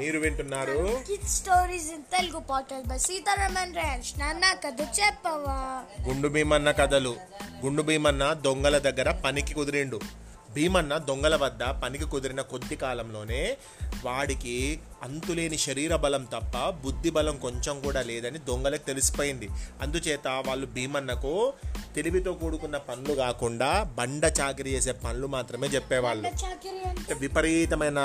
మీరు వింటున్నారు. Kid stories in Telugu by Sitaraman రేష్ నాన్న కథ చెప్పవా? గుండు భీమన్న కథలు. గుండు భీమన్న దొంగల దగ్గర పనికి కుదిరిండు. భీమన్న దొంగల వద్ద పనికి కుదిరిన కొద్ది కాలంలోనే వాడికి అంతులేని శరీర బలం తప్ప బుద్ధి బలం కొంచెం కూడా లేదని దొంగలకు తెలిసిపోయింది. అందుచేత వాళ్ళు భీమన్నకు తెలివితో కూడుకున్న పనులు కాకుండా బండ చాకిరి చేసే పనులు మాత్రమే చెప్పేవాళ్ళు. అంటే? విపరీతమైన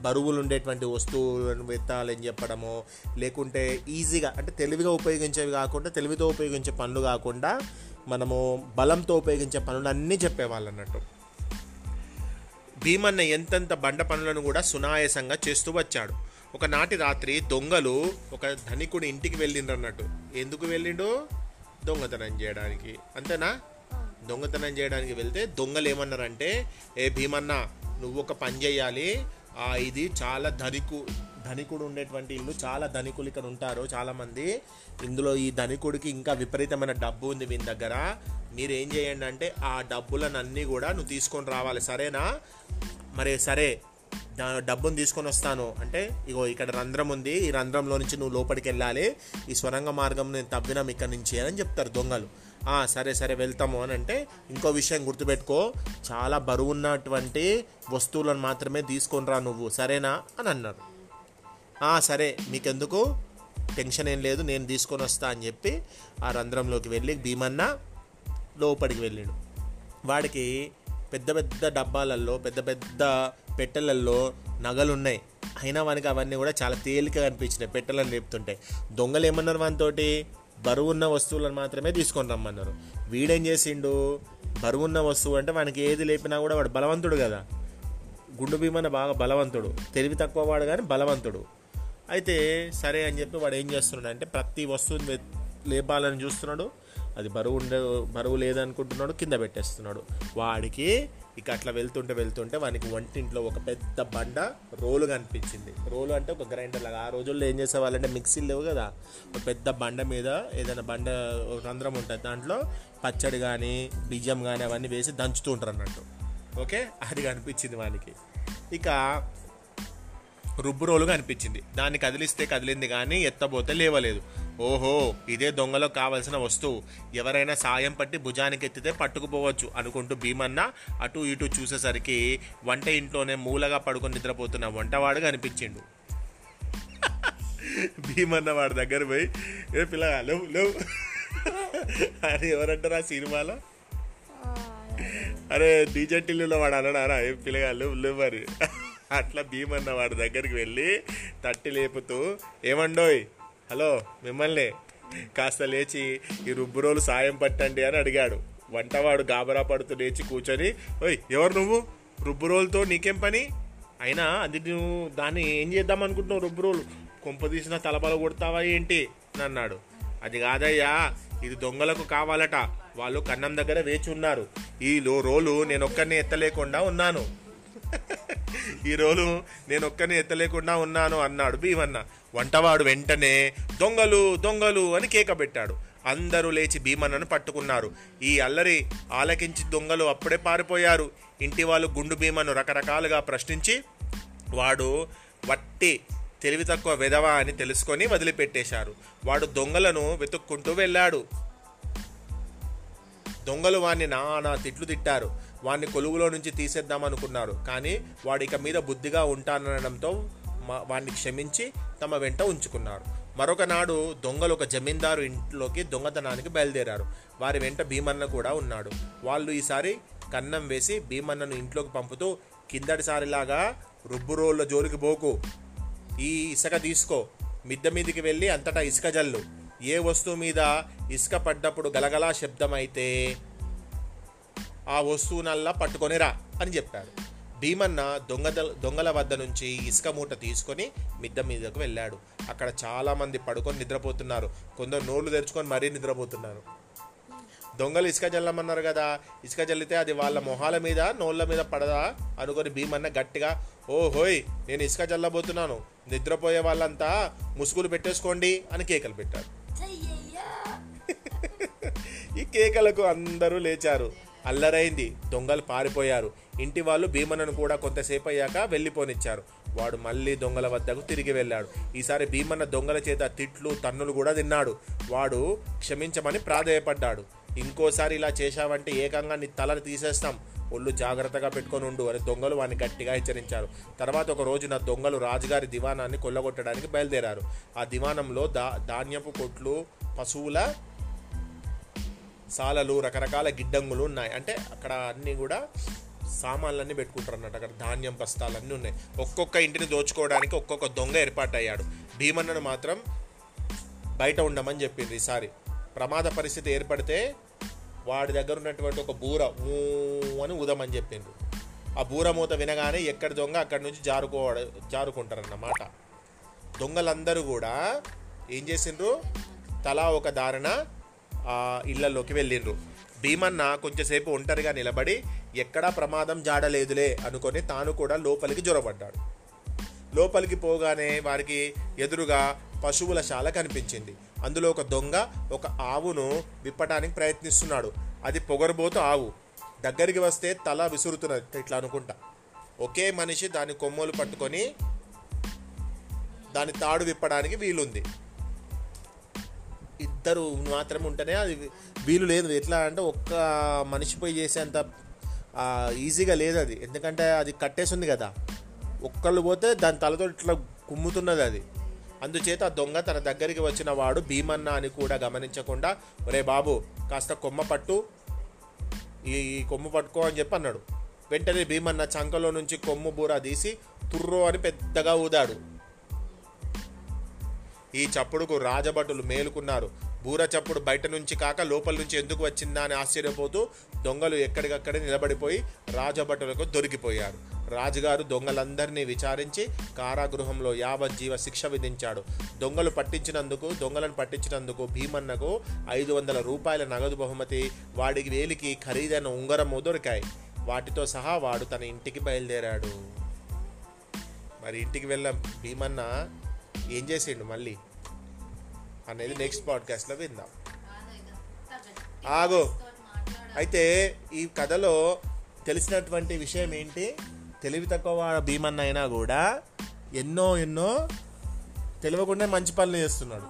బరువులు ఉండేటువంటి వస్తువులను ఎత్తాలని చెప్పడము లేకుంటే ఈజీగా అంటే తెలివిగా ఉపయోగించేవి కాకుండా తెలివితో ఉపయోగించే పనులు కాకుండా మనము బలంతో ఉపయోగించే పనులన్నీ చెప్పేవాళ్ళు అన్నట్టు. భీమన్న ఎంతెంత బండ పనులను కూడా సునాయాసంగా చేస్తూ వచ్చాడు. ఒకనాటి రాత్రి దొంగలు ఒక ధనికుడి ఇంటికి వెళ్ళిండ్రు అన్నట్టు ఎందుకు వెళ్ళిండు? దొంగతనం చేయడానికి. అంతేనా? దొంగతనం చేయడానికి వెళ్తే దొంగలు ఏమన్నారంటే ఏ భీమన్న నువ్వు ఒక పని చేయాలి. ఆ ఇది చాలా ధనికు ధనికుడు ఉండేటువంటి ఇల్లు చాలా ధనికులు ఇక్కడ ఉంటారు చాలా మంది ఇందులో ఈ ధనికుడికి ఇంకా విపరీతమైన డబ్బు ఉంది వీని దగ్గర. మీరు ఏం చేయండి అంటే ఆ డబ్బులను అన్నీ కూడా నువ్వు తీసుకొని రావాలి. సరేనా? మరి సరే. డబ్బును తీసుకొని వస్తాను. అంటే ఇగో ఇక్కడ రంధ్రం ఉంది ఈ రంధ్రంలో నుంచి నువ్వు లోపలికి వెళ్ళాలి ఈ స్వరంగ మార్గం నేను తవ్వినాం ఇక్కడ నుంచి అని చెప్తారు దొంగలు. సరే సరే వెళ్తాము అని అంటే ఇంకో విషయం గుర్తుపెట్టుకో చాలా బరువు ఉన్నటువంటి వస్తువులను మాత్రమే తీసుకొని రా నువ్వు సరేనా అని అన్నారు. సరే మీకెందుకు? టెన్షన్ ఏం లేదు నేను తీసుకొని వస్తా అని చెప్పి ఆ రంధ్రంలోకి వెళ్ళి భీమన్న లోపలికి వెళ్ళాడు. వాడికి పెద్ద పెద్ద డబ్బాలలో పెద్ద పెద్ద పెట్టెలలో నగలున్నాయి. అయినా వానికి అవన్నీ కూడా చాలా తేలికగా అనిపించినాయి. పెట్టెలను రేపుతుంటాయి దొంగలు ఏమన్నారు మనతోటి బరువున్న వస్తువులను మాత్రమే తీసుకొని రమ్మన్నారు. వీడేం చేసిండు? బరువున్న వస్తువు అంటే వానికి ఏది లేపినా కూడా వాడు బలవంతుడు కదా. గుండు భీమన బాగా బలవంతుడు. తెలివి తక్కువ వాడు కానీ బలవంతుడు. అయితే సరే అని చెప్పి వాడు ఏం చేస్తున్నాడు అంటే ప్రతి వస్తువుని లేపాలని చూస్తున్నాడు. అది బరువు ఉండే బరువు లేదనుకుంటున్నాడు కింద పెట్టేస్తున్నాడు. వాడికి ఇక అట్లా వెళ్తుంటే వెళ్తుంటే వానికి వంటింట్లో ఒక పెద్ద బండ రోలు కనిపించింది. రోలు అంటే ఒక గ్రైండర్ లాగా. ఆ రోజుల్లో ఏం చేసేవాళ్ళంటే మిక్సీలు లేవు కదా. ఒక పెద్ద బండ మీద ఏదైనా బండ రంధ్రం ఉంటుంది. దాంట్లో పచ్చడి కానీ బియ్యం కానీ అవన్నీ వేసి దంచుతూ ఉంటారు అన్నట్టు. ఓకే? అది కనిపించింది వానికి. ఇక రుబ్బు రోలు కనిపించింది. దాన్ని కదిలిస్తే కదిలింది కానీ ఎత్తబోతే లేవలేదు. ఓహో ఇదే దొంగలో కావలసిన వస్తువు. ఎవరైనా సాయం పట్టి భుజానికి ఎత్తితే పట్టుకుపోవచ్చు అనుకుంటూ భీమన్న అటు ఇటు చూసేసరికి వంట ఇంట్లోనే మూలగా పడుకొని నిద్రపోతున్న వంటవాడు కనిపించిండు భీమన్న వాడి దగ్గర పోయి ఏ పిల్లగా లేవు లేవు. అని ఎవరంటారు ఆ సినిమాలో? అరే డీజెటిల్లులో వాడు అనడారా ఏం పిల్లగాళ్ళు లేవు మరి. అట్లా భీమన్న వాడి దగ్గరికి వెళ్ళి తట్టి లేపుతూ ఏమండోయ్ హలో మిమ్మల్ని కాస్త లేచి ఈ రుబ్బురోలు సాయం పట్టండి అని అడిగాడు. వంటవాడు గాబరా పడుతూ లేచి కూర్చొని ఓయ్ ఎవరు నువ్వు? రుబ్బురోలుతో నీకేం పని? అయినా అది నువ్వు దాన్ని ఏం చేద్దాం అనుకుంటున్నావు రుబ్బురోలు కొంప తీసిన తలబల కొడతావా ఏంటి? అని అన్నాడు అది కాదయ్యా ఇది దొంగలకు కావాలట. వాళ్ళు కన్నం దగ్గర వేచి ఉన్నారు. ఈ లో- రోలు నేను ఒక్కరిని ఎత్తలేకుండా ఉన్నాను. ఈరోజు నేను ఒక్కనే ఎత్తలేకుండా ఉన్నాను అన్నాడు భీమన్న. వంటవాడు వెంటనే దొంగలు దొంగలు అని కేక పెట్టాడు. అందరూ లేచి భీమన్నను పట్టుకున్నారు. ఈ అల్లరి ఆలకించి దొంగలు అప్పుడే పారిపోయారు. ఇంటి వాళ్ళు గుండు భీమను రకరకాలుగా ప్రశ్నించి వాడు వట్టి తెలివి తక్కువ విధవా అని తెలుసుకొని వదిలిపెట్టేశారు. వాడు దొంగలను వెతుక్కుంటూ వెళ్ళాడు. దొంగలు వాడిని నానా తిట్లు తిట్టారు. వాడిని కొలువులో నుంచి తీసేద్దాం అనుకున్నారు. కానీ వాడిక ఇక మీద బుద్ధిగా ఉంటానడంతో మా- వాడిని క్షమించి తమ వెంట ఉంచుకున్నారు. మరొక నాడు దొంగలు ఒక జమీందారు ఇంట్లోకి దొంగతనానికి బయలుదేరారు. వారి వెంట భీమన్న కూడా ఉన్నాడు. వాళ్ళు ఈసారి కన్నం వేసి భీమన్నను ఇంట్లోకి పంపుతూ కిందటిసారిలాగా రుబ్బురోళ్ళ జోలికి పోకు. ఈ ఇసుక తీసుకో. మిద్దె మీదికి వెళ్ళి అంతటా ఇసుక జల్లు. ఏ వస్తువు మీద ఇసుక పడ్డప్పుడు గలగలా శబ్దమైతే ఆ వస్తువునల్లా పట్టుకొనిరా అని చెప్పాడు. భీమన్న దొంగ దొంగల వద్ద నుంచి ఇసుక మూట తీసుకొని మిద్దె మీదకు వెళ్ళాడు. అక్కడ చాలా మంది పడుకొని నిద్రపోతున్నారు. కొందరు నోళ్ళు తెరుచుకొని మరీ నిద్రపోతున్నారు. దొంగలు ఇసుక జల్లమన్నారు కదా ఇసుక జల్లితే అది వాళ్ళ మొహాల మీద నోళ్ళ మీద పడదా అనుకొని భీమన్న గట్టిగా ఓ హోయ్ నేను ఇసుక జల్లబోతున్నాను. నిద్రపోయే వాళ్ళంతా ముసుగులు పెట్టేసుకోండి అని కేకలు పెట్టారు. ఈ కేకలకు అందరూ లేచారు. అల్లరైంది. దొంగలు పారిపోయారు. ఇంటి వాళ్ళు భీమన్నను కూడా కొంతసేపు అయ్యాక వెళ్ళిపోనిచ్చారు. వాడు మళ్ళీ దొంగల వద్దకు తిరిగి వెళ్ళాడు. ఈసారి భీమన్న దొంగల చేత తిట్లు తన్నులు కూడా తిన్నాడు. వాడు క్షమించమని ప్రాధేయపడ్డాడు. ఇంకోసారి ఇలా చేశావంటే ఏకంగా నీ తలలు తీసేస్తాం. ఒళ్ళు జాగ్రత్తగా పెట్టుకొని ఉండు అని దొంగలు వాడిని గట్టిగా హెచ్చరించారు. తర్వాత ఒక రోజున దొంగలు రాజుగారి దివానాన్ని కొల్లగొట్టడానికి బయలుదేరారు. ఆ దివానంలో దా ధాన్యపు కొట్లు పశువుల సాలలు రకరకాల గిడ్డంగులు ఉన్నాయి. అంటే అక్కడ అన్నీ కూడా సామాన్లన్నీ పెట్టుకుంటారు అన్నట్టు అక్కడ ధాన్యం బస్తాలు అన్నీ ఉన్నాయి. ఒక్కొక్క ఇంటిని దోచుకోవడానికి ఒక్కొక్క దొంగ ఏర్పాటయ్యాడు. భీమన్నను మాత్రం బయట ఉండమని చెప్పింది ఈసారి. ప్రమాద పరిస్థితి ఏర్పడితే వాడి దగ్గర ఉన్నటువంటి ఒక బూర ఊ అని ఉదమని చెప్పిండ్రు. ఆ బూర మూత వినగానే ఎక్కడ దొంగ అక్కడి నుంచి జారుకో జారుకుంటారన్నమాట. దొంగలందరూ కూడా ఏం చేసిండ్రు? తలా ఒక దారిన ఇళ్ళలోకి వెళ్ళిండ్రు. భీమన్న కొంచెంసేపు ఒంటరిగా నిలబడి ఎక్కడా ప్రమాదం జాడలేదులే అనుకొని తాను కూడా లోపలికి జొరబడ్డాడు. లోపలికి పోగానే వారికి ఎదురుగా పశువుల శాల కనిపించింది. అందులో ఒక దొంగ ఒక ఆవును విప్పటానికి ప్రయత్నిస్తున్నాడు. అది పొగరబోతు ఆవు. దగ్గరికి వస్తే తల విసురుతున్నది ఇట్లా అనుకుంటా. ఒకే మనిషి దాని కొమ్మలు పట్టుకొని దాని తాడు విప్పడానికి వీలుంది. ఇద్దరు మాత్రం ఉంటేనే అది వీలు లేదు. ఎట్లా అంటే ఒక్క మనిషి పోయి చేసేంత ఈజీగా లేదు అది. ఎందుకంటే అది కట్టేసి ఉంది కదా. ఒక్కళ్ళు పోతే దాని తలతో ఇట్లా కుమ్ముతున్నది అది. అందుచేత ఆ దొంగ తన దగ్గరికి వచ్చిన వాడు భీమన్న అని కూడా గమనించకుండా ఒరే బాబు కాస్త కొమ్మ పట్టు. ఈ ఈ కొమ్ము పట్టుకో అని చెప్పి అన్నాడు. వెంటనే భీమన్న చంకలో నుంచి కొమ్ము బూర తీసి తుర్రో అని పెద్దగా ఊదాడు. ఈ చప్పుడుకు రాజభటులు మేలుకున్నారు. బూర చప్పుడు బయట నుంచి కాక లోపల నుంచి ఎందుకు వచ్చిందా అని ఆశ్చర్యపోతూ దొంగలు ఎక్కడికక్కడే నిలబడిపోయి రాజభటులకు దొరికిపోయారు. రాజుగారు దొంగలందరినీ విచారించి కారాగృహంలో యావజ్జీవ శిక్ష విధించాడు. దొంగలు పట్టించినందుకు దొంగలను పట్టించినందుకు భీమన్నకు ఐదు వందల రూపాయల నగదు బహుమతి వాడికి వేలికి ఖరీదైన ఉంగరము దొరికాయి. వాటితో సహా వాడు తన ఇంటికి బయలుదేరాడు. మరి ఇంటికి వెళ్ళాం. భీమన్న ఏం చేసిండు మళ్ళీ? అనేది నెక్స్ట్ పాడ్కాస్ట్లో విందాం. ఆగు. అయితే ఈ కథలో తెలిసినటువంటి విషయం ఏంటి? తెలివి తక్కువ భీమన్న అయినా కూడా ఎన్నో ఎన్నో తెలియకుండా మంచి పనులు చేస్తున్నాడు.